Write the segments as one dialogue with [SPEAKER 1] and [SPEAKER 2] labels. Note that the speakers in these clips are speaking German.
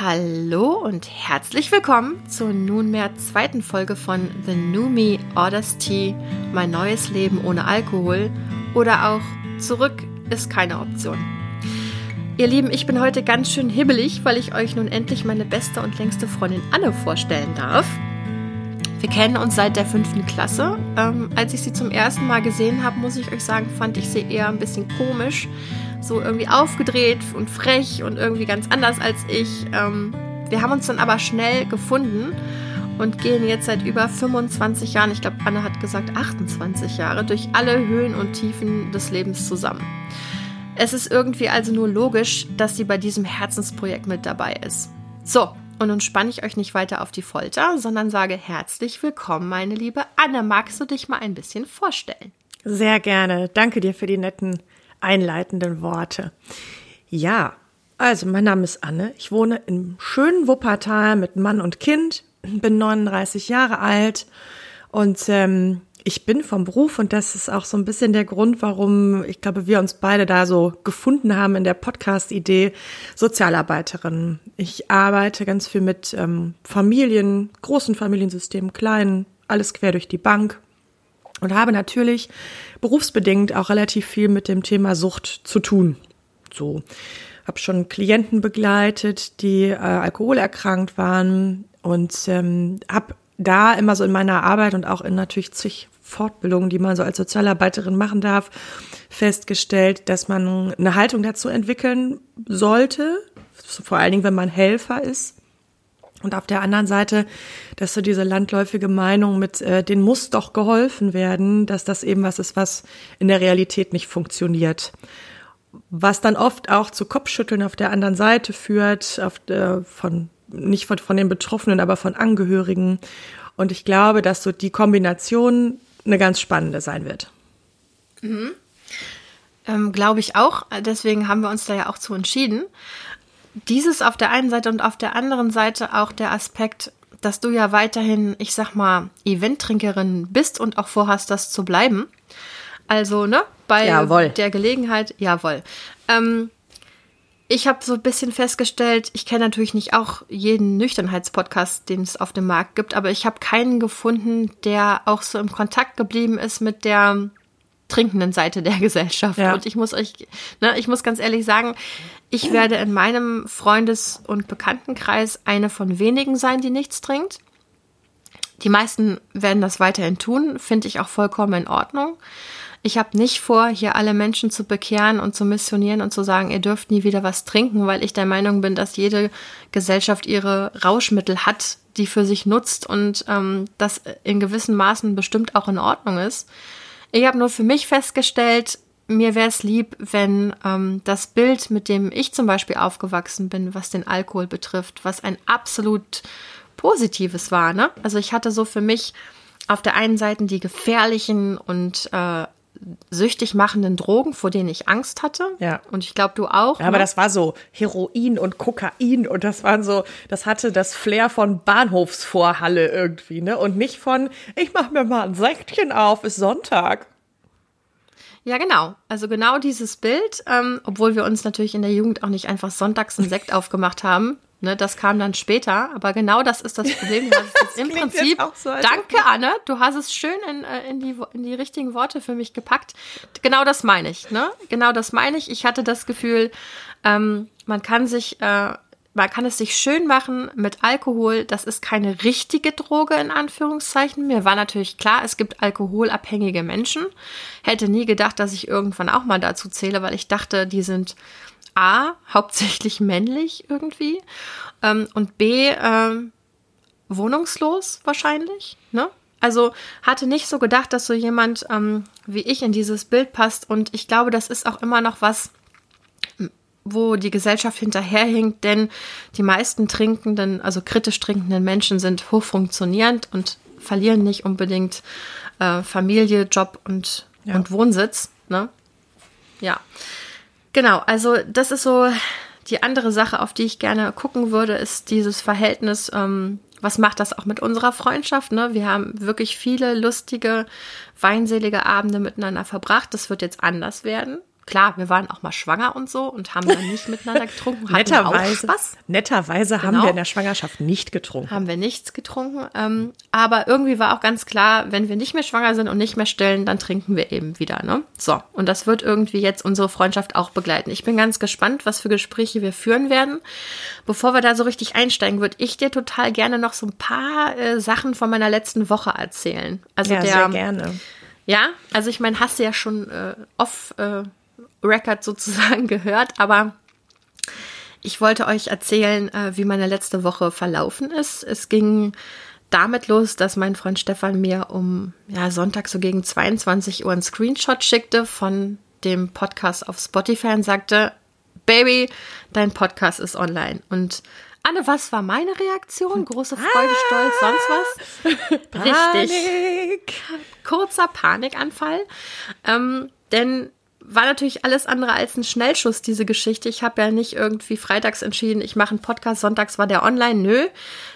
[SPEAKER 1] Hallo und herzlich willkommen zur nunmehr zweiten Folge von The New Me Tea, mein neues Leben ohne Alkohol oder auch Zurück ist keine Option. Ihr Lieben, ich bin heute ganz schön hibbelig, weil ich euch nun endlich meine beste und längste Freundin Anne vorstellen darf. Wir kennen uns seit der fünften Klasse. Ähm, als ich sie zum ersten Mal gesehen habe, muss ich euch sagen, fand ich sie eher ein bisschen komisch so irgendwie aufgedreht und frech und irgendwie ganz anders als ich. Ähm, wir haben uns dann aber schnell gefunden und gehen jetzt seit über 25 Jahren, ich glaube, Anne hat gesagt 28 Jahre, durch alle Höhen und Tiefen des Lebens zusammen. Es ist irgendwie also nur logisch, dass sie bei diesem Herzensprojekt mit dabei ist. So, und nun spanne ich euch nicht weiter auf die Folter, sondern sage herzlich willkommen, meine liebe Anne. Magst du dich mal ein bisschen vorstellen?
[SPEAKER 2] Sehr gerne. Danke dir für die netten einleitenden Worte. Ja, also mein Name ist Anne. Ich wohne im schönen Wuppertal mit Mann und Kind, bin 39 Jahre alt und ähm, ich bin vom Beruf und das ist auch so ein bisschen der Grund, warum ich glaube, wir uns beide da so gefunden haben in der Podcast-Idee Sozialarbeiterin. Ich arbeite ganz viel mit ähm, Familien, großen Familiensystemen, kleinen, alles quer durch die Bank und habe natürlich berufsbedingt auch relativ viel mit dem Thema Sucht zu tun. So, habe schon Klienten begleitet, die äh, alkoholerkrankt waren und ähm, habe da immer so in meiner Arbeit und auch in natürlich zig Fortbildungen, die man so als Sozialarbeiterin machen darf, festgestellt, dass man eine Haltung dazu entwickeln sollte, vor allen Dingen, wenn man Helfer ist, und auf der anderen Seite, dass so diese landläufige Meinung mit, äh, den muss doch geholfen werden, dass das eben was ist, was in der Realität nicht funktioniert. Was dann oft auch zu Kopfschütteln auf der anderen Seite führt, auf, äh, von, nicht von, von den Betroffenen, aber von Angehörigen. Und ich glaube, dass so die Kombination eine ganz spannende sein wird.
[SPEAKER 1] Mhm. Ähm, glaube ich auch. Deswegen haben wir uns da ja auch zu entschieden dieses auf der einen Seite und auf der anderen Seite auch der Aspekt, dass du ja weiterhin, ich sag mal, Eventtrinkerin bist und auch vorhast, das zu bleiben. Also, ne, bei jawohl. der Gelegenheit, jawohl. Ähm, ich habe so ein bisschen festgestellt, ich kenne natürlich nicht auch jeden Nüchternheitspodcast, den es auf dem Markt gibt, aber ich habe keinen gefunden, der auch so im Kontakt geblieben ist mit der trinkenden Seite der Gesellschaft. Ja. Und ich muss euch, ne, ich muss ganz ehrlich sagen, ich werde in meinem Freundes- und Bekanntenkreis eine von wenigen sein, die nichts trinkt. Die meisten werden das weiterhin tun, finde ich auch vollkommen in Ordnung. Ich habe nicht vor, hier alle Menschen zu bekehren und zu missionieren und zu sagen, ihr dürft nie wieder was trinken, weil ich der Meinung bin, dass jede Gesellschaft ihre Rauschmittel hat, die für sich nutzt und ähm, das in gewissen Maßen bestimmt auch in Ordnung ist. Ich habe nur für mich festgestellt, mir wäre es lieb, wenn ähm, das Bild, mit dem ich zum Beispiel aufgewachsen bin, was den Alkohol betrifft, was ein absolut positives war. Ne? Also ich hatte so für mich auf der einen Seite die gefährlichen und äh, süchtig machenden Drogen, vor denen ich Angst hatte.
[SPEAKER 2] Ja.
[SPEAKER 1] Und ich glaube, du auch.
[SPEAKER 2] Ja, aber ne? das war so Heroin und Kokain und das waren so, das hatte das Flair von Bahnhofsvorhalle irgendwie, ne? Und nicht von, ich mach mir mal ein Säckchen auf, ist Sonntag.
[SPEAKER 1] Ja, genau. Also genau dieses Bild, ähm, obwohl wir uns natürlich in der Jugend auch nicht einfach sonntags einen Sekt aufgemacht haben. Ne, das kam dann später, aber genau das ist das Problem. Das im Prinzip. So, danke, Anne. Du hast es schön in, äh, in, die, in die richtigen Worte für mich gepackt. Genau das meine ich. Ne? Genau das meine ich. Ich hatte das Gefühl, ähm, man kann sich äh, man kann es sich schön machen mit Alkohol. Das ist keine richtige Droge in Anführungszeichen. Mir war natürlich klar, es gibt alkoholabhängige Menschen. Hätte nie gedacht, dass ich irgendwann auch mal dazu zähle, weil ich dachte, die sind A, hauptsächlich männlich irgendwie ähm, und B, äh, wohnungslos wahrscheinlich. Ne? Also hatte nicht so gedacht, dass so jemand ähm, wie ich in dieses Bild passt und ich glaube, das ist auch immer noch was, wo die Gesellschaft hinterherhinkt, denn die meisten trinkenden, also kritisch trinkenden Menschen sind hochfunktionierend und verlieren nicht unbedingt äh, Familie, Job und, ja. und Wohnsitz. Ne? Ja, genau. Also das ist so die andere Sache, auf die ich gerne gucken würde, ist dieses Verhältnis. Ähm, was macht das auch mit unserer Freundschaft? Ne? Wir haben wirklich viele lustige, weinselige Abende miteinander verbracht. Das wird jetzt anders werden klar, wir waren auch mal schwanger und so und haben dann nicht miteinander getrunken.
[SPEAKER 2] Netterweise,
[SPEAKER 1] auch Spaß.
[SPEAKER 2] netterweise haben
[SPEAKER 1] Genau.
[SPEAKER 2] wir in der Schwangerschaft nicht getrunken.
[SPEAKER 1] Haben wir nichts getrunken. Ähm, aber irgendwie war auch ganz klar, wenn wir nicht mehr schwanger sind und nicht mehr stillen, dann trinken wir eben wieder. Ne? So, und das wird irgendwie jetzt unsere Freundschaft auch begleiten. Ich bin ganz gespannt, was für Gespräche wir führen werden. Bevor wir da so richtig einsteigen, würde ich dir total gerne noch so ein paar äh, Sachen von meiner letzten Woche erzählen. Also
[SPEAKER 2] ja,
[SPEAKER 1] der,
[SPEAKER 2] sehr gerne.
[SPEAKER 1] ja, also ich meine, hast du ja schon äh, off äh, Record sozusagen gehört, aber ich wollte euch erzählen, äh, wie meine letzte Woche verlaufen ist. Es ging damit los, dass mein Freund Stefan mir um ja, Sonntag so gegen 22 Uhr einen Screenshot schickte von dem Podcast auf Spotify und sagte, Baby, dein Podcast ist online. Und Anne, was war meine Reaktion? Große Freude, Stolz, sonst was? Richtig
[SPEAKER 2] Panik.
[SPEAKER 1] kurzer Panikanfall. Ähm, denn war natürlich alles andere als ein Schnellschuss, diese Geschichte. Ich habe ja nicht irgendwie freitags entschieden, ich mache einen Podcast, sonntags war der online. Nö,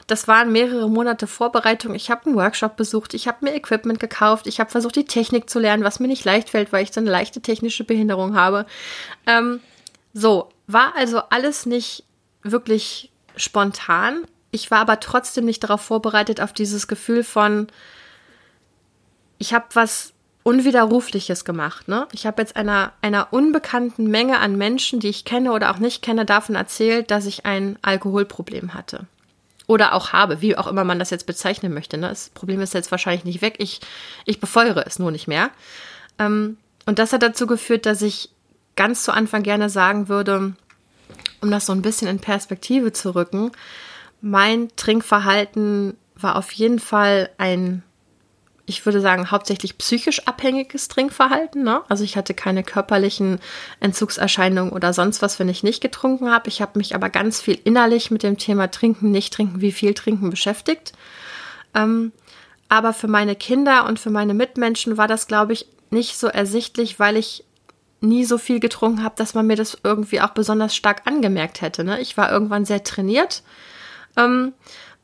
[SPEAKER 1] das waren mehrere Monate Vorbereitung. Ich habe einen Workshop besucht, ich habe mir Equipment gekauft, ich habe versucht, die Technik zu lernen, was mir nicht leicht fällt, weil ich so eine leichte technische Behinderung habe. Ähm, so, war also alles nicht wirklich spontan. Ich war aber trotzdem nicht darauf vorbereitet, auf dieses Gefühl von, ich habe was Unwiderrufliches gemacht. Ne? Ich habe jetzt einer, einer unbekannten Menge an Menschen, die ich kenne oder auch nicht kenne, davon erzählt, dass ich ein Alkoholproblem hatte. Oder auch habe, wie auch immer man das jetzt bezeichnen möchte. Ne? Das Problem ist jetzt wahrscheinlich nicht weg. Ich, ich befeuere es nur nicht mehr. Ähm, und das hat dazu geführt, dass ich ganz zu Anfang gerne sagen würde, um das so ein bisschen in Perspektive zu rücken, mein Trinkverhalten war auf jeden Fall ein, ich würde sagen, hauptsächlich psychisch abhängiges Trinkverhalten. Ne? Also ich hatte keine körperlichen Entzugserscheinungen oder sonst was, wenn ich nicht getrunken habe. Ich habe mich aber ganz viel innerlich mit dem Thema Trinken, nicht trinken, wie viel trinken beschäftigt. Ähm, aber für meine Kinder und für meine Mitmenschen war das, glaube ich, nicht so ersichtlich, weil ich nie so viel getrunken habe, dass man mir das irgendwie auch besonders stark angemerkt hätte. Ne? Ich war irgendwann sehr trainiert. Ähm,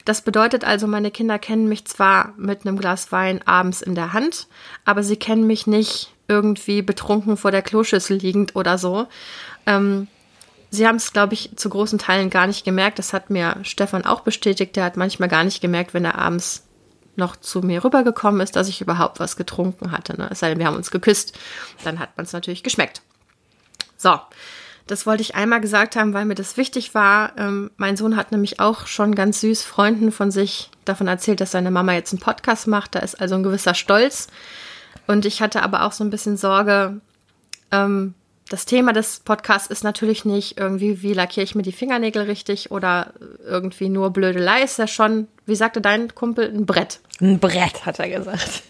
[SPEAKER 1] das bedeutet also, meine Kinder kennen mich zwar mit einem Glas Wein abends in der Hand, aber sie kennen mich nicht irgendwie betrunken vor der Kloschüssel liegend oder so. Ähm, sie haben es, glaube ich, zu großen Teilen gar nicht gemerkt. Das hat mir Stefan auch bestätigt. Der hat manchmal gar nicht gemerkt, wenn er abends noch zu mir rübergekommen ist, dass ich überhaupt was getrunken hatte. Ne? Es sei denn, wir haben uns geküsst. Dann hat man es natürlich geschmeckt. So, das wollte ich einmal gesagt haben, weil mir das wichtig war. Ähm, mein Sohn hat nämlich auch schon ganz süß Freunden von sich davon erzählt, dass seine Mama jetzt einen Podcast macht. Da ist also ein gewisser Stolz. Und ich hatte aber auch so ein bisschen Sorge, ähm, das Thema des Podcasts ist natürlich nicht irgendwie, wie lackiere ich mir die Fingernägel richtig oder irgendwie nur Blödelei. Ist ja schon, wie sagte dein Kumpel, ein Brett.
[SPEAKER 2] Ein Brett, hat er gesagt.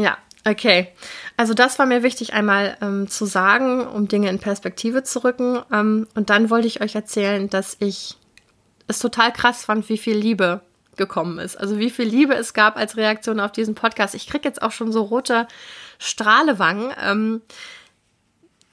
[SPEAKER 1] Ja, okay. Also das war mir wichtig einmal ähm, zu sagen, um Dinge in Perspektive zu rücken. Ähm, und dann wollte ich euch erzählen, dass ich es total krass fand, wie viel Liebe gekommen ist. Also wie viel Liebe es gab als Reaktion auf diesen Podcast. Ich krieg jetzt auch schon so rote Strahlewangen. Ähm,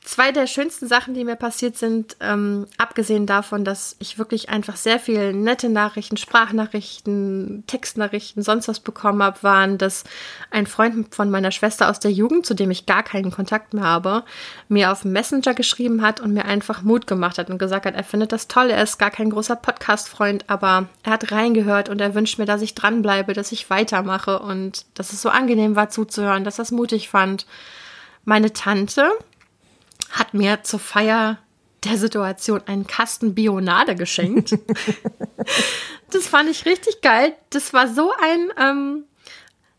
[SPEAKER 1] zwei der schönsten Sachen, die mir passiert sind, ähm, abgesehen davon, dass ich wirklich einfach sehr viel nette Nachrichten, Sprachnachrichten, Textnachrichten, sonst was bekommen habe, waren, dass ein Freund von meiner Schwester aus der Jugend, zu dem ich gar keinen Kontakt mehr habe, mir auf Messenger geschrieben hat und mir einfach Mut gemacht hat und gesagt hat, er findet das toll, er ist gar kein großer Podcast-Freund, aber er hat reingehört und er wünscht mir, dass ich dranbleibe, dass ich weitermache und dass es so angenehm war zuzuhören, dass er es mutig fand. Meine Tante, hat mir zur Feier der Situation einen Kasten Bionade geschenkt. das fand ich richtig geil. Das war so ein, ähm,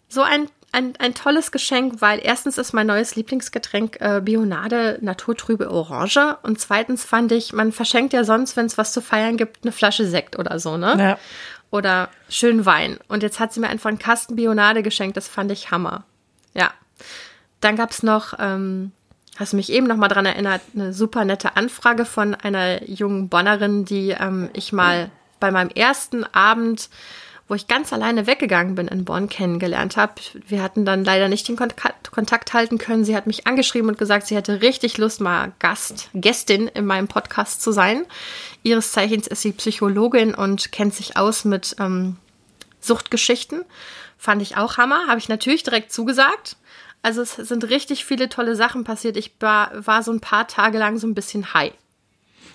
[SPEAKER 1] so ein, ein, ein tolles Geschenk, weil erstens ist mein neues Lieblingsgetränk äh, Bionade naturtrübe Orange und zweitens fand ich, man verschenkt ja sonst, wenn es was zu feiern gibt, eine Flasche Sekt oder so, ne?
[SPEAKER 2] Ja.
[SPEAKER 1] Oder schön Wein. Und jetzt hat sie mir einfach einen Kasten Bionade geschenkt. Das fand ich Hammer. Ja. Dann gab's noch ähm, hast mich eben noch mal dran erinnert, eine super nette Anfrage von einer jungen Bonnerin, die ähm, ich mal bei meinem ersten Abend, wo ich ganz alleine weggegangen bin in Bonn, kennengelernt habe. Wir hatten dann leider nicht den Kontakt, Kontakt halten können. Sie hat mich angeschrieben und gesagt, sie hätte richtig Lust, mal Gast, Gästin in meinem Podcast zu sein. Ihres Zeichens ist sie Psychologin und kennt sich aus mit ähm, Suchtgeschichten. Fand ich auch Hammer. Habe ich natürlich direkt zugesagt. Also es sind richtig viele tolle Sachen passiert. Ich war, war so ein paar Tage lang so ein bisschen high.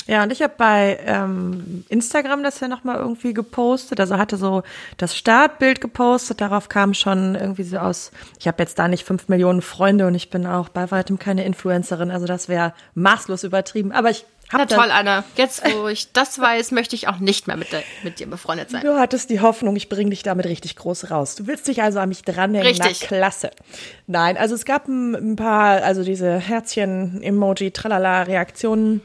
[SPEAKER 2] Ja, und ich habe bei ähm, Instagram das ja nochmal irgendwie gepostet. Also hatte so das Startbild gepostet. Darauf kam schon irgendwie so aus, ich habe jetzt da nicht fünf Millionen Freunde und ich bin auch bei weitem keine Influencerin. Also das wäre maßlos übertrieben. Aber ich
[SPEAKER 1] habe. Ja, toll, Anna. Jetzt, wo ich das weiß, möchte ich auch nicht mehr mit, de, mit dir befreundet sein.
[SPEAKER 2] Du hattest die Hoffnung, ich bringe dich damit richtig groß raus. Du willst dich also an mich dranhängen. Richtig. Na, klasse. Nein, also es gab ein, paar, also diese Herzchen-Emoji, tralala, Reaktionen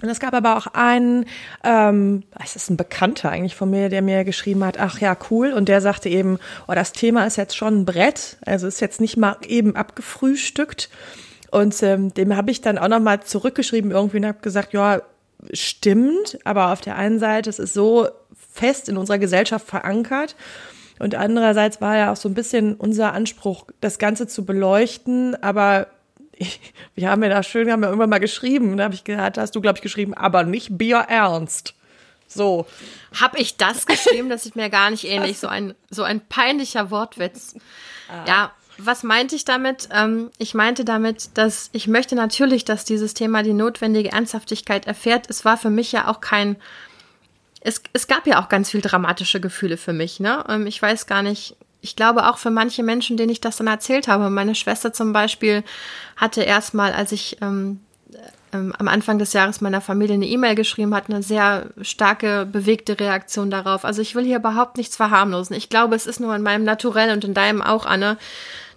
[SPEAKER 2] und es gab aber auch einen, ähm, es ist ein Bekannter eigentlich von mir, der mir geschrieben hat, ach ja, cool. Und der sagte eben, oh, das Thema ist jetzt schon ein Brett, also ist jetzt nicht mal eben abgefrühstückt. Und ähm, dem habe ich dann auch nochmal zurückgeschrieben irgendwie und habe gesagt, ja, stimmt, aber auf der einen Seite, es ist so fest in unserer Gesellschaft verankert. Und andererseits war ja auch so ein bisschen unser Anspruch, das Ganze zu beleuchten, aber ich, wir haben ja da schön, haben wir irgendwann mal geschrieben. Da habe ich gehört, hast du, glaube ich, geschrieben, aber nicht Bier ernst. So.
[SPEAKER 1] Hab ich das geschrieben? Das ist mir gar nicht ähnlich. So ein, so ein peinlicher Wortwitz. Ah. Ja, was meinte ich damit? Ähm, ich meinte damit, dass ich möchte natürlich, dass dieses Thema die notwendige Ernsthaftigkeit erfährt. Es war für mich ja auch kein, es, es gab ja auch ganz viel dramatische Gefühle für mich. Ne? Ähm, ich weiß gar nicht, ich glaube auch für manche Menschen, denen ich das dann erzählt habe. Meine Schwester zum Beispiel hatte erstmal, als ich ähm, ähm, am Anfang des Jahres meiner Familie eine E-Mail geschrieben hat, eine sehr starke, bewegte Reaktion darauf. Also ich will hier überhaupt nichts verharmlosen. Ich glaube, es ist nur in meinem Naturell und in deinem auch, Anne,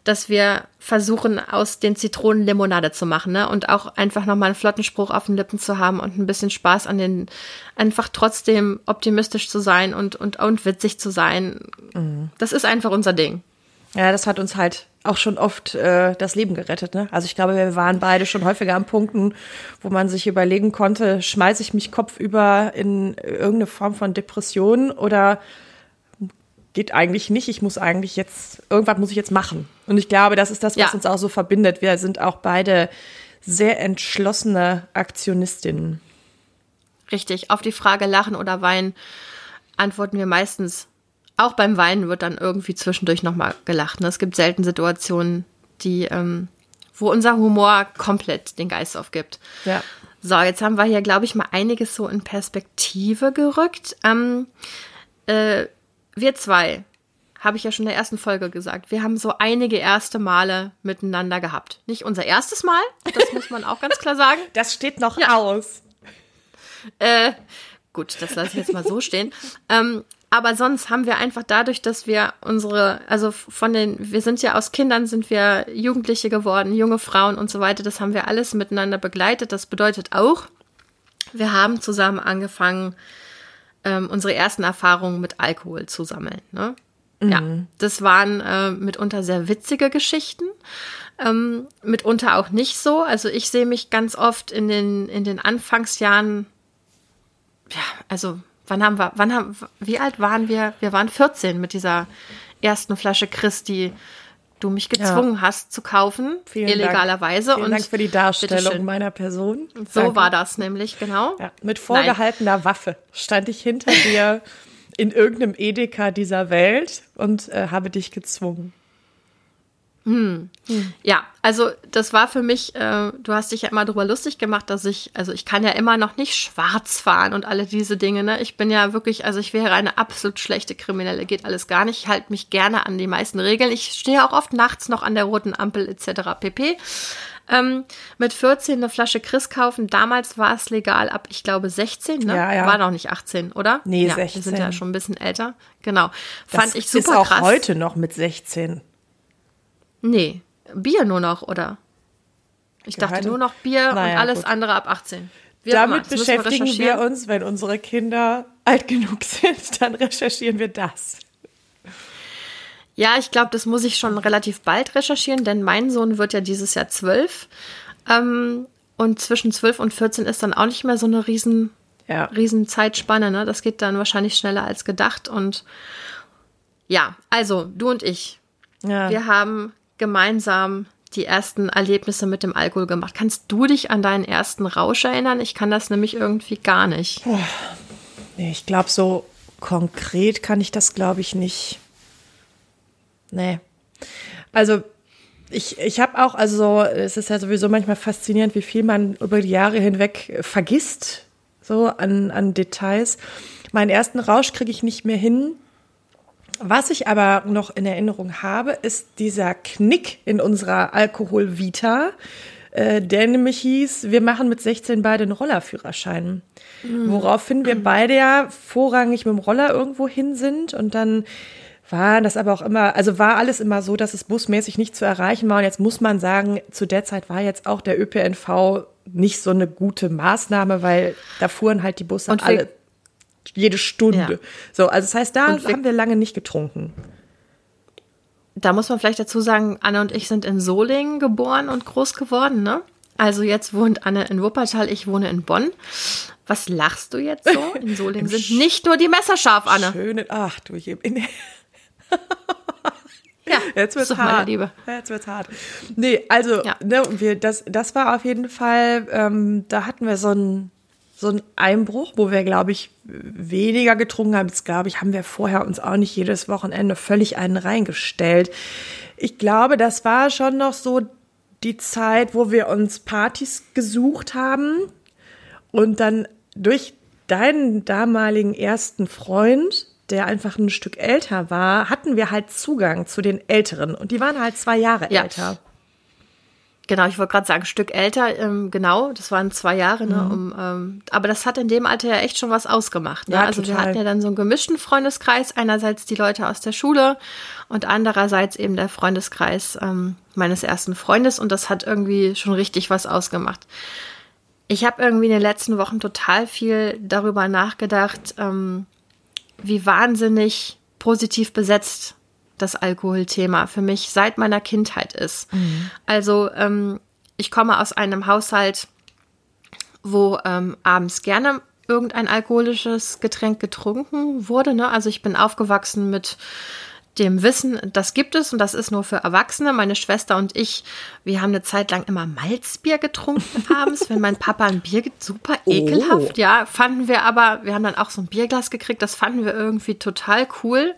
[SPEAKER 1] dass wir versuchen, aus den Zitronen Limonade zu machen, ne? Und auch einfach nochmal einen flotten Spruch auf den Lippen zu haben und ein bisschen Spaß an den, einfach trotzdem optimistisch zu sein und, und, und witzig zu sein. Mhm. Das ist einfach unser Ding.
[SPEAKER 2] Ja, das hat uns halt auch schon oft äh, das Leben gerettet. Ne? Also ich glaube, wir waren beide schon häufiger an Punkten, wo man sich überlegen konnte, schmeiße ich mich kopfüber in irgendeine Form von Depression oder geht eigentlich nicht. Ich muss eigentlich jetzt, irgendwas muss ich jetzt machen. Und ich glaube, das ist das, was ja. uns auch so verbindet. Wir sind auch beide sehr entschlossene Aktionistinnen.
[SPEAKER 1] Richtig. Auf die Frage Lachen oder Weinen antworten wir meistens. Auch beim Weinen wird dann irgendwie zwischendurch nochmal gelacht. Ne? Es gibt selten Situationen, die, ähm, wo unser Humor komplett den Geist aufgibt. Ja. So, jetzt haben wir hier, glaube ich, mal einiges so in Perspektive gerückt. Ähm, äh, wir zwei, habe ich ja schon in der ersten Folge gesagt, wir haben so einige erste Male miteinander gehabt. Nicht unser erstes Mal, das muss man auch ganz klar sagen.
[SPEAKER 2] Das steht noch ja. aus.
[SPEAKER 1] Äh, gut, das lasse ich jetzt mal so stehen. Ähm, aber sonst haben wir einfach dadurch, dass wir unsere, also von den, wir sind ja aus Kindern, sind wir Jugendliche geworden, junge Frauen und so weiter, das haben wir alles miteinander begleitet. Das bedeutet auch, wir haben zusammen angefangen, ähm, unsere ersten Erfahrungen mit Alkohol zu sammeln. Ne? Mhm. Ja, das waren äh, mitunter sehr witzige Geschichten. Ähm, mitunter auch nicht so. Also ich sehe mich ganz oft in den, in den Anfangsjahren, ja, also wann haben wir, wann haben, wie alt waren wir? Wir waren 14 mit dieser ersten Flasche Christi du mich gezwungen ja. hast zu kaufen, Vielen illegalerweise.
[SPEAKER 2] Dank. Vielen und Dank für die Darstellung meiner Person.
[SPEAKER 1] So Danke. war das nämlich, genau.
[SPEAKER 2] Ja, mit vorgehaltener Nein. Waffe stand ich hinter dir in irgendeinem Edeka dieser Welt und äh, habe dich gezwungen.
[SPEAKER 1] Hm. Hm. Ja, also das war für mich, äh, du hast dich ja immer darüber lustig gemacht, dass ich, also ich kann ja immer noch nicht schwarz fahren und alle diese Dinge, ne? Ich bin ja wirklich, also ich wäre eine absolut schlechte Kriminelle, geht alles gar nicht. Ich halte mich gerne an die meisten Regeln. Ich stehe auch oft nachts noch an der roten Ampel etc. pp. Ähm, mit 14 eine Flasche Chris kaufen. Damals war es legal ab, ich glaube, 16, ne? Ja, ja. War noch nicht 18, oder?
[SPEAKER 2] Nee,
[SPEAKER 1] ja,
[SPEAKER 2] 16.
[SPEAKER 1] Wir sind ja schon ein bisschen älter. Genau. Fand
[SPEAKER 2] das
[SPEAKER 1] ich super
[SPEAKER 2] ist auch
[SPEAKER 1] krass.
[SPEAKER 2] heute noch mit 16.
[SPEAKER 1] Nee, Bier nur noch, oder? Ich dachte nur noch Bier naja, und alles gut. andere ab 18.
[SPEAKER 2] Wie Damit beschäftigen wir, wir uns, wenn unsere Kinder alt genug sind, dann recherchieren wir das.
[SPEAKER 1] Ja, ich glaube, das muss ich schon relativ bald recherchieren, denn mein Sohn wird ja dieses Jahr zwölf. Ähm, und zwischen zwölf und 14 ist dann auch nicht mehr so eine riesen, ja. riesen Zeitspanne. Ne? Das geht dann wahrscheinlich schneller als gedacht. Und ja, also du und ich, ja. wir haben gemeinsam die ersten Erlebnisse mit dem Alkohol gemacht. Kannst du dich an deinen ersten Rausch erinnern? Ich kann das nämlich irgendwie gar nicht.
[SPEAKER 2] Oh, nee, ich glaube, so konkret kann ich das, glaube ich, nicht. Nee. Also, ich, ich habe auch, also es ist ja sowieso manchmal faszinierend, wie viel man über die Jahre hinweg vergisst, so an, an Details. Meinen ersten Rausch kriege ich nicht mehr hin. Was ich aber noch in Erinnerung habe, ist dieser Knick in unserer Alkoholvita, äh, der nämlich hieß, wir machen mit 16 beide einen Rollerführerschein. Mhm. Woraufhin wir beide ja vorrangig mit dem Roller irgendwo hin sind und dann war das aber auch immer, also war alles immer so, dass es busmäßig nicht zu erreichen war. Und jetzt muss man sagen, zu der Zeit war jetzt auch der ÖPNV nicht so eine gute Maßnahme, weil da fuhren halt die Busse und alle jede Stunde. Ja. So, also das heißt, da haben wir lange nicht getrunken.
[SPEAKER 1] Da muss man vielleicht dazu sagen, Anne und ich sind in Solingen geboren und groß geworden, ne? Also jetzt wohnt Anne in Wuppertal, ich wohne in Bonn. Was lachst du jetzt so? In Solingen sind nicht nur die Messer scharf, Anne.
[SPEAKER 2] Schöne, ach du, ich, in,
[SPEAKER 1] ja, jetzt wird's hart. Liebe.
[SPEAKER 2] Jetzt wird's hart. Nee, also, ja. ne, wir, das, das war auf jeden Fall, ähm, da hatten wir so einen so einen Einbruch, wo wir, glaube ich, weniger getrunken haben. Jetzt, glaube ich, haben wir vorher uns auch nicht jedes Wochenende völlig einen reingestellt. Ich glaube, das war schon noch so die Zeit, wo wir uns Partys gesucht haben und dann durch deinen damaligen ersten Freund der einfach ein Stück älter war, hatten wir halt Zugang zu den Älteren. Und die waren halt zwei Jahre ja. älter.
[SPEAKER 1] Genau, ich wollte gerade sagen, ein Stück älter, ähm, genau, das waren zwei Jahre, ne? Mhm. Um, ähm, aber das hat in dem Alter ja echt schon was ausgemacht. Ne? Ja, also total. wir hatten ja dann so einen gemischten Freundeskreis, einerseits die Leute aus der Schule und andererseits eben der Freundeskreis ähm, meines ersten Freundes und das hat irgendwie schon richtig was ausgemacht. Ich habe irgendwie in den letzten Wochen total viel darüber nachgedacht, ähm, wie wahnsinnig positiv besetzt das Alkoholthema für mich seit meiner Kindheit ist. Mhm. Also ähm, ich komme aus einem Haushalt, wo ähm, abends gerne irgendein alkoholisches Getränk getrunken wurde. Ne? Also ich bin aufgewachsen mit dem Wissen, das gibt es und das ist nur für Erwachsene. Meine Schwester und ich, wir haben eine Zeit lang immer Malzbier getrunken abends, wenn mein Papa ein Bier gibt, super oh. ekelhaft, oh. ja, fanden wir aber, wir haben dann auch so ein Bierglas gekriegt, das fanden wir irgendwie total cool.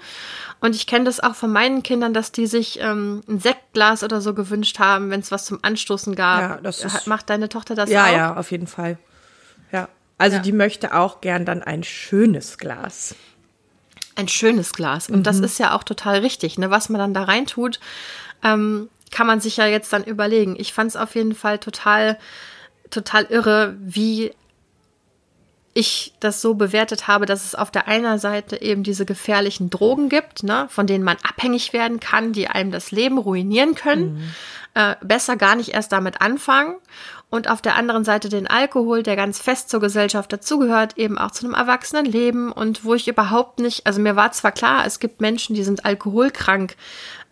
[SPEAKER 1] Und ich kenne das auch von meinen Kindern, dass die sich ähm, ein Sektglas oder so gewünscht haben, wenn es was zum Anstoßen gab. Ja, das ist, Macht deine Tochter das
[SPEAKER 2] ja,
[SPEAKER 1] auch?
[SPEAKER 2] Ja, ja, auf jeden Fall. Ja. Also ja. die möchte auch gern dann ein schönes Glas
[SPEAKER 1] ein schönes Glas. Und mhm. das ist ja auch total richtig. Ne? Was man dann da reintut, ähm, kann man sich ja jetzt dann überlegen. Ich fand es auf jeden Fall total, total irre, wie ich das so bewertet habe, dass es auf der einen Seite eben diese gefährlichen Drogen gibt, ne, von denen man abhängig werden kann, die einem das Leben ruinieren können. Mhm. Äh, besser gar nicht erst damit anfangen und auf der anderen Seite den Alkohol, der ganz fest zur Gesellschaft dazugehört, eben auch zu einem Erwachsenenleben und wo ich überhaupt nicht, also mir war zwar klar, es gibt Menschen, die sind alkoholkrank,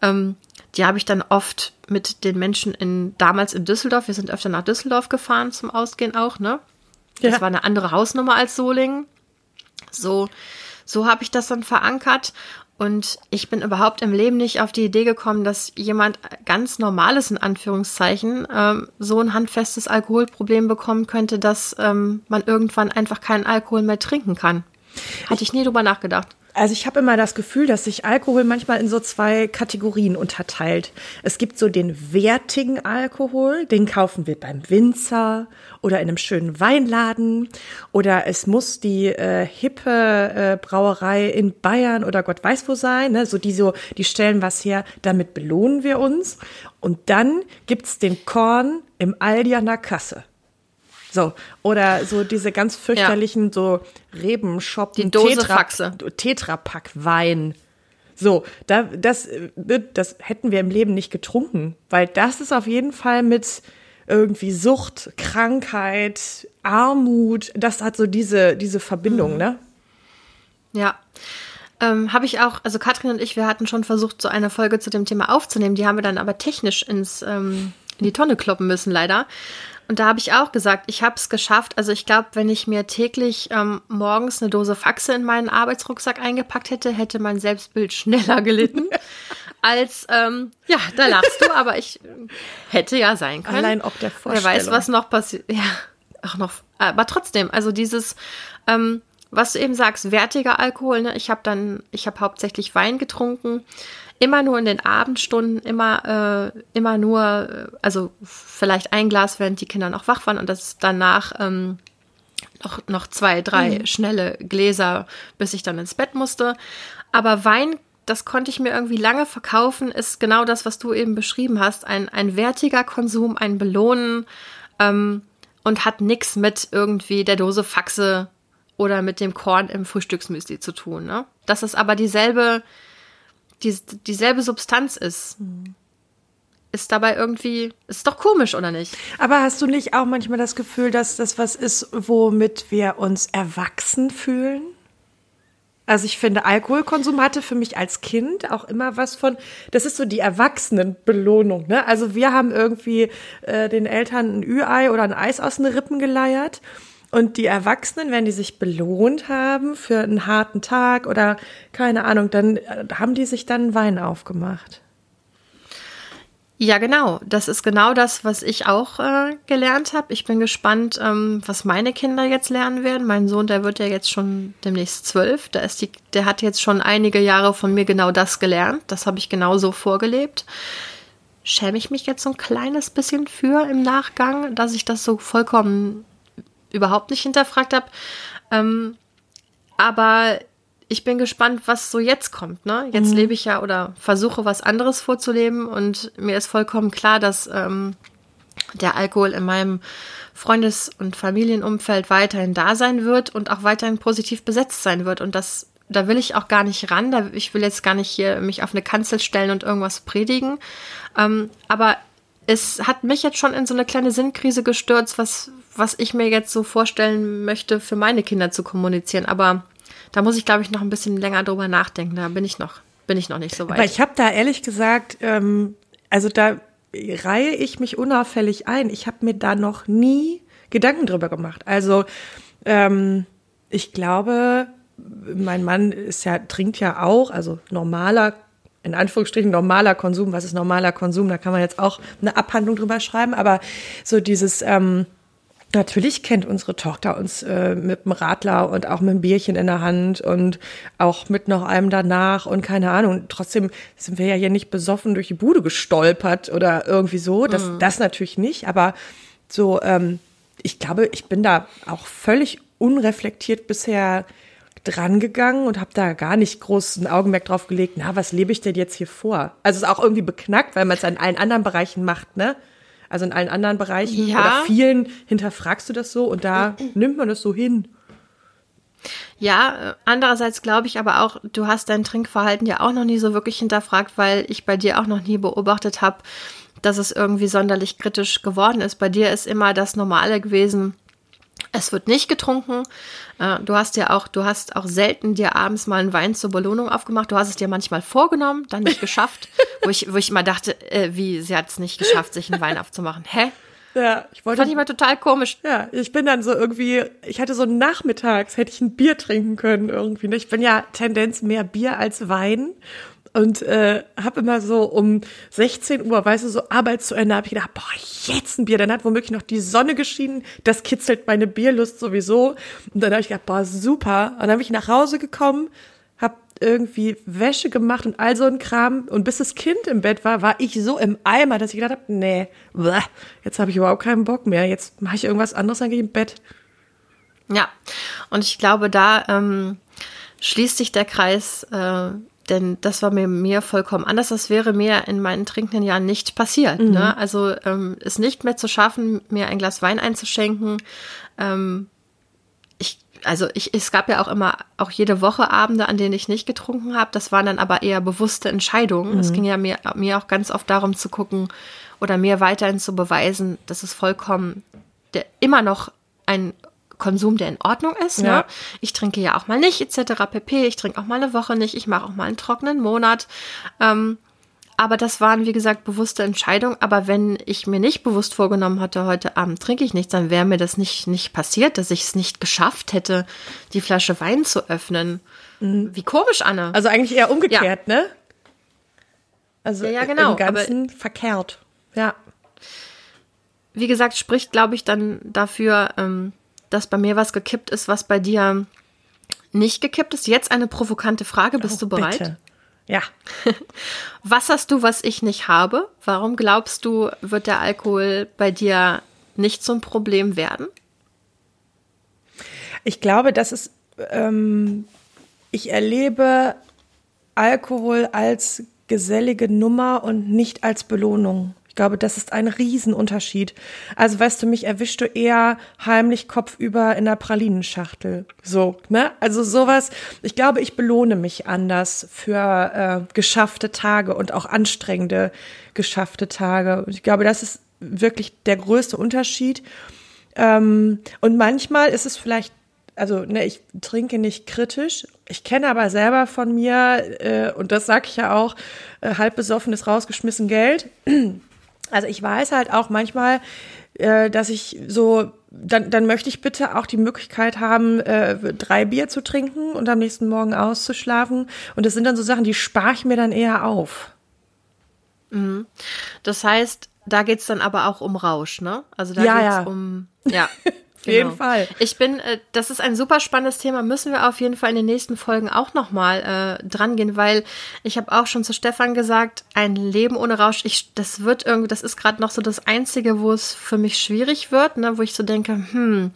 [SPEAKER 1] ähm, die habe ich dann oft mit den Menschen in damals in Düsseldorf, wir sind öfter nach Düsseldorf gefahren zum Ausgehen auch, ne? Das ja. war eine andere Hausnummer als Solingen. So, so habe ich das dann verankert und ich bin überhaupt im Leben nicht auf die Idee gekommen, dass jemand ganz normales, in Anführungszeichen, ähm, so ein handfestes Alkoholproblem bekommen könnte, dass ähm, man irgendwann einfach keinen Alkohol mehr trinken kann. Hatte ich nie drüber nachgedacht.
[SPEAKER 2] Also ich habe immer das Gefühl, dass sich Alkohol manchmal in so zwei Kategorien unterteilt. Es gibt so den wertigen Alkohol, den kaufen wir beim Winzer oder in einem schönen Weinladen oder es muss die äh, hippe äh, Brauerei in Bayern oder Gott weiß wo sein, ne? so die so, die stellen was her, damit belohnen wir uns. Und dann gibt's den Korn im Aldi an der Kasse. So, oder so diese ganz fürchterlichen ja. so Rebenschoppen,
[SPEAKER 1] Die Dose Tetra,
[SPEAKER 2] Tetrapack Wein. So, da, das, das hätten wir im Leben nicht getrunken, weil das ist auf jeden Fall mit irgendwie Sucht, Krankheit, Armut, das hat so diese, diese Verbindung, mhm. ne?
[SPEAKER 1] Ja. Ähm, habe ich auch, also Katrin und ich, wir hatten schon versucht, so eine Folge zu dem Thema aufzunehmen. Die haben wir dann aber technisch ins, ähm, in die Tonne kloppen müssen, leider. Und da habe ich auch gesagt, ich habe es geschafft. Also ich glaube, wenn ich mir täglich ähm, morgens eine Dose Faxe in meinen Arbeitsrucksack eingepackt hätte, hätte mein Selbstbild schneller gelitten. als, ähm, ja, da lachst du, aber ich hätte ja sein können.
[SPEAKER 2] Allein auch der Vorstellung.
[SPEAKER 1] Wer weiß, was noch passiert. Ja, auch noch. Aber trotzdem, also dieses, ähm, was du eben sagst, wertiger Alkohol. Ne? Ich habe dann, ich habe hauptsächlich Wein getrunken, immer nur in den Abendstunden, immer, äh, immer nur, äh, also vielleicht ein Glas, während die Kinder noch wach waren und das danach ähm, noch, noch zwei, drei mhm. schnelle Gläser, bis ich dann ins Bett musste. Aber Wein, das konnte ich mir irgendwie lange verkaufen, ist genau das, was du eben beschrieben hast. Ein, ein wertiger Konsum, ein Belohnen ähm, und hat nichts mit irgendwie der Dose Faxe oder mit dem Korn im Frühstücksmüsli zu tun. Ne? Dass es aber dieselbe, die, dieselbe Substanz ist. Mhm ist dabei irgendwie, ist doch komisch, oder nicht?
[SPEAKER 2] Aber hast du nicht auch manchmal das Gefühl, dass das was ist, womit wir uns erwachsen fühlen? Also ich finde, Alkoholkonsum hatte für mich als Kind auch immer was von, das ist so die Erwachsenenbelohnung. Ne? Also wir haben irgendwie äh, den Eltern ein Ü-Ei oder ein Eis aus den Rippen geleiert. Und die Erwachsenen, wenn die sich belohnt haben für einen harten Tag oder keine Ahnung, dann äh, haben die sich dann Wein aufgemacht.
[SPEAKER 1] Ja, genau. Das ist genau das, was ich auch äh, gelernt habe. Ich bin gespannt, ähm, was meine Kinder jetzt lernen werden. Mein Sohn, der wird ja jetzt schon demnächst zwölf. Da ist die, der hat jetzt schon einige Jahre von mir genau das gelernt. Das habe ich genau so vorgelebt. Schäme ich mich jetzt so ein kleines bisschen für im Nachgang, dass ich das so vollkommen überhaupt nicht hinterfragt habe. Ähm, aber ich bin gespannt, was so jetzt kommt. Ne? Jetzt mhm. lebe ich ja oder versuche was anderes vorzuleben und mir ist vollkommen klar, dass ähm, der Alkohol in meinem Freundes- und Familienumfeld weiterhin da sein wird und auch weiterhin positiv besetzt sein wird. Und das, da will ich auch gar nicht ran. Da, ich will jetzt gar nicht hier mich auf eine Kanzel stellen und irgendwas predigen. Ähm, aber es hat mich jetzt schon in so eine kleine Sinnkrise gestürzt, was, was ich mir jetzt so vorstellen möchte, für meine Kinder zu kommunizieren. Aber da muss ich, glaube ich, noch ein bisschen länger drüber nachdenken. Da bin ich noch, bin ich noch nicht so weit.
[SPEAKER 2] Aber ich habe da ehrlich gesagt, ähm, also da reihe ich mich unauffällig ein. Ich habe mir da noch nie Gedanken drüber gemacht. Also ähm, ich glaube, mein Mann ist ja, trinkt ja auch, also normaler, in Anführungsstrichen normaler Konsum. Was ist normaler Konsum? Da kann man jetzt auch eine Abhandlung drüber schreiben, aber so dieses, ähm, Natürlich kennt unsere Tochter uns äh, mit dem Radler und auch mit dem Bierchen in der Hand und auch mit noch einem danach und keine Ahnung. Trotzdem sind wir ja hier nicht besoffen durch die Bude gestolpert oder irgendwie so. Das, mhm. das natürlich nicht. Aber so, ähm, ich glaube, ich bin da auch völlig unreflektiert bisher drangegangen und habe da gar nicht groß ein Augenmerk drauf gelegt, na, was lebe ich denn jetzt hier vor? Also es ist auch irgendwie beknackt, weil man es in allen anderen Bereichen macht, ne? Also in allen anderen Bereichen ja. oder vielen hinterfragst du das so und da nimmt man das so hin.
[SPEAKER 1] Ja, andererseits glaube ich aber auch, du hast dein Trinkverhalten ja auch noch nie so wirklich hinterfragt, weil ich bei dir auch noch nie beobachtet habe, dass es irgendwie sonderlich kritisch geworden ist. Bei dir ist immer das Normale gewesen, es wird nicht getrunken. Äh, du hast ja auch, du hast auch selten dir abends mal einen Wein zur Belohnung aufgemacht. Du hast es dir manchmal vorgenommen, dann nicht geschafft, wo ich, wo ich immer dachte, äh, wie, sie hat es nicht geschafft, sich einen Wein aufzumachen. Hä?
[SPEAKER 2] Ja, ich wollte.
[SPEAKER 1] Fand ich mal total komisch.
[SPEAKER 2] Ja, ich bin dann so irgendwie, ich hatte so nachmittags, hätte ich ein Bier trinken können irgendwie. Ich bin ja Tendenz mehr Bier als Wein und äh, habe immer so um 16 Uhr, weißt du, so Arbeit zu Ende, habe ich gedacht, boah, jetzt ein Bier. Dann hat womöglich noch die Sonne geschienen, das kitzelt meine Bierlust sowieso. Und dann habe ich gedacht, boah, super. Und dann habe ich nach Hause gekommen, habe irgendwie Wäsche gemacht und all so ein Kram. Und bis das Kind im Bett war, war ich so im Eimer, dass ich gedacht habe, nee, bleh, jetzt habe ich überhaupt keinen Bock mehr. Jetzt mache ich irgendwas anderes, dann gehe ich im Bett.
[SPEAKER 1] Ja, und ich glaube, da ähm, schließt sich der Kreis. Äh denn das war mir, mir vollkommen anders. Das wäre mir in meinen trinkenden Jahren nicht passiert. Mhm. Ne? Also ähm, es nicht mehr zu schaffen, mir ein Glas Wein einzuschenken. Ähm, ich, also ich, es gab ja auch immer, auch jede Woche Abende, an denen ich nicht getrunken habe. Das waren dann aber eher bewusste Entscheidungen. Mhm. Es ging ja mir, mir auch ganz oft darum zu gucken oder mir weiterhin zu beweisen, dass es vollkommen der, immer noch ein Konsum, der in Ordnung ist. Ne? Ja. Ne? Ich trinke ja auch mal nicht, etc. pp. Ich trinke auch mal eine Woche nicht. Ich mache auch mal einen trockenen Monat. Ähm, aber das waren, wie gesagt, bewusste Entscheidungen. Aber wenn ich mir nicht bewusst vorgenommen hatte, heute Abend trinke ich nichts, dann wäre mir das nicht, nicht passiert, dass ich es nicht geschafft hätte, die Flasche Wein zu öffnen. Mhm. Wie komisch, Anne.
[SPEAKER 2] Also eigentlich eher umgekehrt, ja. ne? Also
[SPEAKER 1] ja, ja, genau,
[SPEAKER 2] im Ganzen verkehrt. Ja.
[SPEAKER 1] Wie gesagt, spricht, glaube ich, dann dafür, ähm, dass bei mir was gekippt ist, was bei dir nicht gekippt ist. Jetzt eine provokante Frage. Bist
[SPEAKER 2] Oh,
[SPEAKER 1] du bereit?
[SPEAKER 2] Bitte. Ja.
[SPEAKER 1] Was hast du, was ich nicht habe? Warum glaubst du, wird der Alkohol bei dir nicht zum Problem werden?
[SPEAKER 2] Ich glaube, das ist, ähm, ich erlebe Alkohol als gesellige Nummer und nicht als Belohnung. Ich glaube, das ist ein Riesenunterschied. Also, weißt du, mich erwischst du eher heimlich kopfüber in der Pralinenschachtel. So, ne? Also sowas. Ich glaube, ich belohne mich anders für äh, geschaffte Tage und auch anstrengende geschaffte Tage. Ich glaube, das ist wirklich der größte Unterschied. Ähm, und manchmal ist es vielleicht, also ne, ich trinke nicht kritisch. Ich kenne aber selber von mir, äh, und das sage ich ja auch, äh, halb besoffenes rausgeschmissen Geld. Also ich weiß halt auch manchmal, äh, dass ich so, dann, dann möchte ich bitte auch die Möglichkeit haben, äh, drei Bier zu trinken und am nächsten Morgen auszuschlafen. Und das sind dann so Sachen, die spare ich mir dann eher auf.
[SPEAKER 1] Das heißt, da geht's dann aber auch um Rausch, ne? Also da
[SPEAKER 2] Ja,
[SPEAKER 1] geht's
[SPEAKER 2] ja.
[SPEAKER 1] um. Ja.
[SPEAKER 2] Auf jeden Fall.
[SPEAKER 1] Ich bin, äh, das ist ein super spannendes Thema, müssen wir auf jeden Fall in den nächsten Folgen auch nochmal äh, dran gehen, weil ich habe auch schon zu Stefan gesagt, ein Leben ohne Rausch, ich, das wird irgendwie, das ist gerade noch so das Einzige, wo es für mich schwierig wird, ne, wo ich so denke, hm,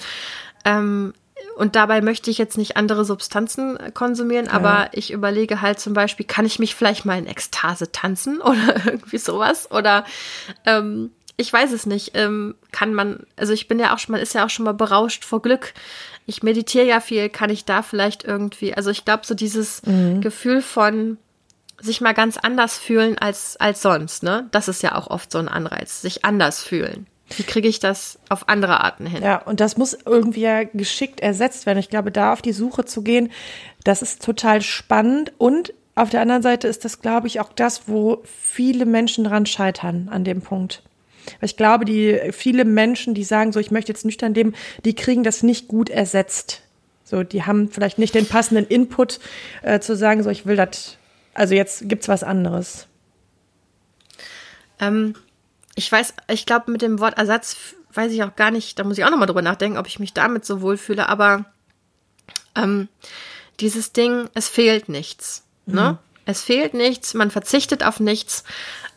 [SPEAKER 1] ähm, und dabei möchte ich jetzt nicht andere Substanzen konsumieren, aber ich überlege halt zum Beispiel, kann ich mich vielleicht mal in Ekstase tanzen oder irgendwie sowas? Oder ähm, ich weiß es nicht. Ähm, kann man, also ich bin ja auch schon, man ist ja auch schon mal berauscht vor Glück. Ich meditiere ja viel, kann ich da vielleicht irgendwie, also ich glaube, so dieses Gefühl von sich mal ganz anders fühlen als, als sonst, ne? Das ist ja auch oft so ein Anreiz, sich anders fühlen. Wie kriege ich das auf andere Arten hin?
[SPEAKER 2] Ja, und das muss irgendwie ja geschickt ersetzt werden. Ich glaube, da auf die Suche zu gehen, das ist total spannend. Und auf der anderen Seite ist das, glaube ich, auch das, wo viele Menschen dran scheitern an dem Punkt. Weil ich glaube, die viele Menschen, die sagen, so ich möchte jetzt nüchtern leben, die kriegen das nicht gut ersetzt. So, die haben vielleicht nicht den passenden Input äh, zu sagen, so ich will das, also jetzt gibt's was anderes.
[SPEAKER 1] Ähm, ich weiß, ich glaube, mit dem Wort Ersatz weiß ich auch gar nicht, da muss ich auch nochmal drüber nachdenken, ob ich mich damit so wohlfühle, aber ähm, dieses Ding, es fehlt nichts. Ne? Es fehlt nichts, man verzichtet auf nichts.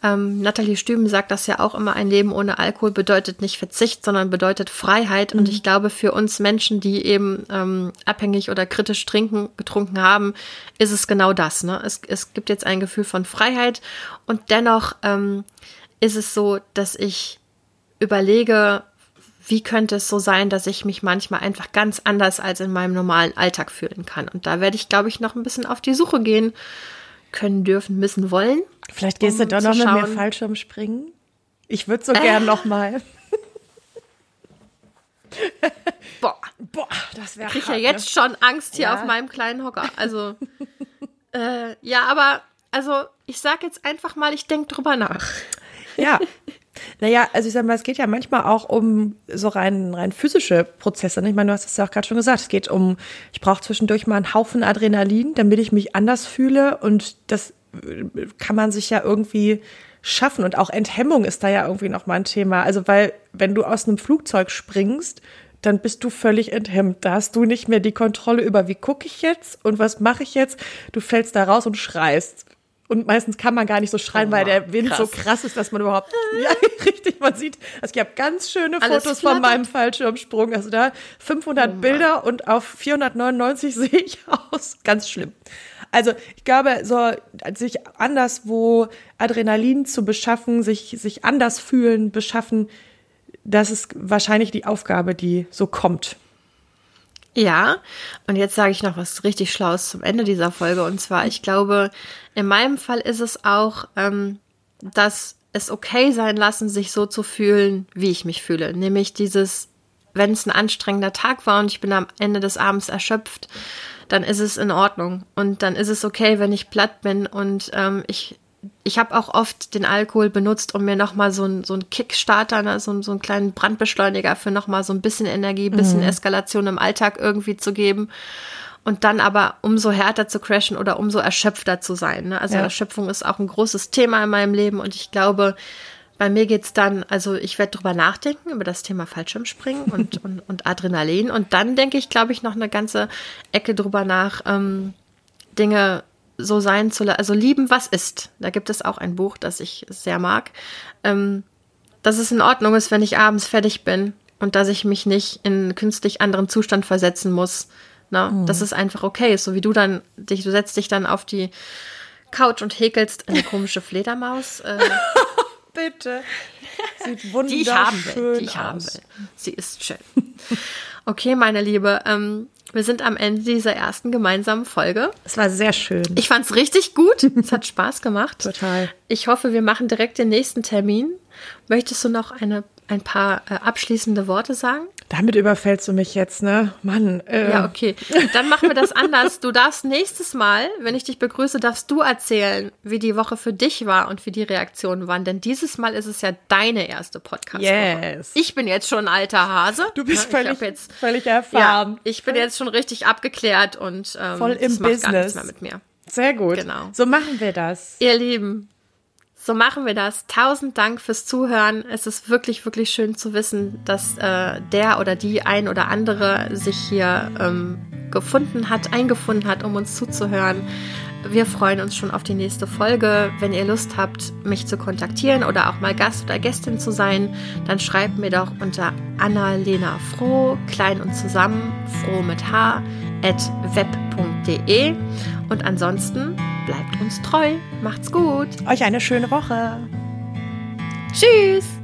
[SPEAKER 1] Ähm, Nathalie Stüben sagt das ja auch immer, ein Leben ohne Alkohol bedeutet nicht Verzicht, sondern bedeutet Freiheit. Und ich glaube, für uns Menschen, die eben ähm, abhängig oder kritisch trinken, getrunken haben, ist es genau das. Ne? Es, es gibt jetzt ein Gefühl von Freiheit und dennoch ähm, ist es so, dass ich überlege, wie könnte es so sein, dass ich mich manchmal einfach ganz anders als in meinem normalen Alltag fühlen kann. Und da werde ich, glaube ich, noch ein bisschen auf die Suche gehen können, dürfen, müssen, wollen.
[SPEAKER 2] Vielleicht gehst
[SPEAKER 1] Um
[SPEAKER 2] du doch noch mit mir. Fallschirm springen. Ich würde so gern noch mal.
[SPEAKER 1] Boah,
[SPEAKER 2] Boah, das wäre
[SPEAKER 1] ich ja jetzt schon Angst hier
[SPEAKER 2] Ja.
[SPEAKER 1] auf meinem kleinen Hocker. Also, äh, ja, aber, also, ich sag jetzt einfach mal, ich denke drüber nach.
[SPEAKER 2] Ja. Naja, also ich sag mal, es geht ja manchmal auch um so rein, rein physische Prozesse. ne? Ich meine, du hast es ja auch gerade schon gesagt. Es geht um, ich brauche zwischendurch mal einen Haufen Adrenalin, damit ich mich anders fühle. Und das äh, kann man sich ja irgendwie schaffen. Und auch Enthemmung ist da ja irgendwie nochmal ein Thema. Also, weil, wenn du aus einem Flugzeug springst, dann bist du völlig enthemmt. Da hast du nicht mehr die Kontrolle über, wie gucke ich jetzt und was mache ich jetzt. Du fällst da raus und schreist. Und meistens kann man gar nicht so schreien,
[SPEAKER 1] Oh,
[SPEAKER 2] weil der Wind
[SPEAKER 1] krass.
[SPEAKER 2] so krass ist, dass man überhaupt, ja, richtig, man sieht, also ich habe ganz schöne
[SPEAKER 1] Alles
[SPEAKER 2] Fotos von
[SPEAKER 1] flattert.
[SPEAKER 2] meinem Fallschirmsprung, also da 500 Bilder und auf 499 sehe ich aus, ganz schlimm. Also ich glaube, so sich anderswo Adrenalin zu beschaffen, sich, sich anders fühlen, beschaffen, das ist wahrscheinlich die Aufgabe, die so kommt.
[SPEAKER 1] Ja, und jetzt sage ich noch was richtig Schlaues zum Ende dieser Folge. Und zwar, ich glaube, in meinem Fall ist es auch, ähm, dass es okay sein lassen, sich so zu fühlen, wie ich mich fühle. Nämlich dieses, wenn es ein anstrengender Tag war und ich bin am Ende des Abends erschöpft, dann ist es in Ordnung. Und dann ist es okay, wenn ich platt bin. Und ähm, ich, ich habe auch oft den Alkohol benutzt, um mir nochmal so ein so ein Kickstarter, ne, so, so einen kleinen Brandbeschleuniger für nochmal so ein bisschen Energie, bisschen Eskalation im Alltag irgendwie zu geben. Und dann aber umso härter zu crashen oder umso erschöpfter zu sein. Ne? Also
[SPEAKER 2] Ja.
[SPEAKER 1] Erschöpfung ist auch ein großes Thema in meinem Leben und ich glaube, bei mir geht's dann, also ich werde drüber nachdenken, über das Thema Fallschirmspringen und, und, und Adrenalin. Und dann denke ich, glaube ich, noch eine ganze Ecke drüber nach, ähm, Dinge so sein zu lassen, also lieben, was ist. Da gibt es auch ein Buch, das ich sehr mag. Ähm, dass es in Ordnung ist, wenn ich abends fertig bin und dass ich mich nicht in künstlich anderen Zustand versetzen muss. Na, mhm. Dass es einfach okay ist, so wie du dann dich, du setzt dich dann auf die Couch und häkelst eine komische Fledermaus. Äh,
[SPEAKER 2] Bitte. Sieht wunderschön
[SPEAKER 1] die ich haben will. Die
[SPEAKER 2] ich
[SPEAKER 1] aus. haben will. Sie ist schön. Okay, meine Liebe, ähm, wir sind am Ende dieser ersten gemeinsamen Folge.
[SPEAKER 2] Es war sehr schön.
[SPEAKER 1] Ich fand es richtig gut. es hat Spaß gemacht.
[SPEAKER 2] Total.
[SPEAKER 1] Ich hoffe, wir machen direkt den nächsten Termin. Möchtest du noch eine, ein paar äh, abschließende Worte sagen?
[SPEAKER 2] Damit überfällst du mich jetzt, ne? Mann.
[SPEAKER 1] Äh. Ja, okay. Dann machen wir das anders. Du darfst nächstes Mal, wenn ich dich begrüße, darfst du erzählen, wie die Woche für dich war und wie die Reaktionen waren. Denn dieses Mal ist es ja deine erste podcast -Woche. Yes. Ich bin jetzt schon ein alter Hase.
[SPEAKER 2] Du bist völlig, jetzt, völlig erfahren.
[SPEAKER 1] Ja, ich bin jetzt schon richtig abgeklärt und ähm,
[SPEAKER 2] voll im
[SPEAKER 1] das macht
[SPEAKER 2] Business.
[SPEAKER 1] gar nichts mehr mit mir.
[SPEAKER 2] Sehr gut.
[SPEAKER 1] Genau.
[SPEAKER 2] So machen wir das.
[SPEAKER 1] Ihr Lieben, so machen wir das. Tausend Dank fürs Zuhören. Es ist wirklich, wirklich schön zu wissen, dass äh, der oder die ein oder andere sich hier ähm, gefunden hat, eingefunden hat, um uns zuzuhören. Wir freuen uns schon auf die nächste Folge. Wenn ihr Lust habt, mich zu kontaktieren oder auch mal Gast oder Gästin zu sein, dann schreibt mir doch unter Annalena Froh, klein und zusammen, froh mit H, at web.de. Und ansonsten bleibt uns treu. Macht's gut.
[SPEAKER 2] Euch eine schöne Woche.
[SPEAKER 1] Tschüss.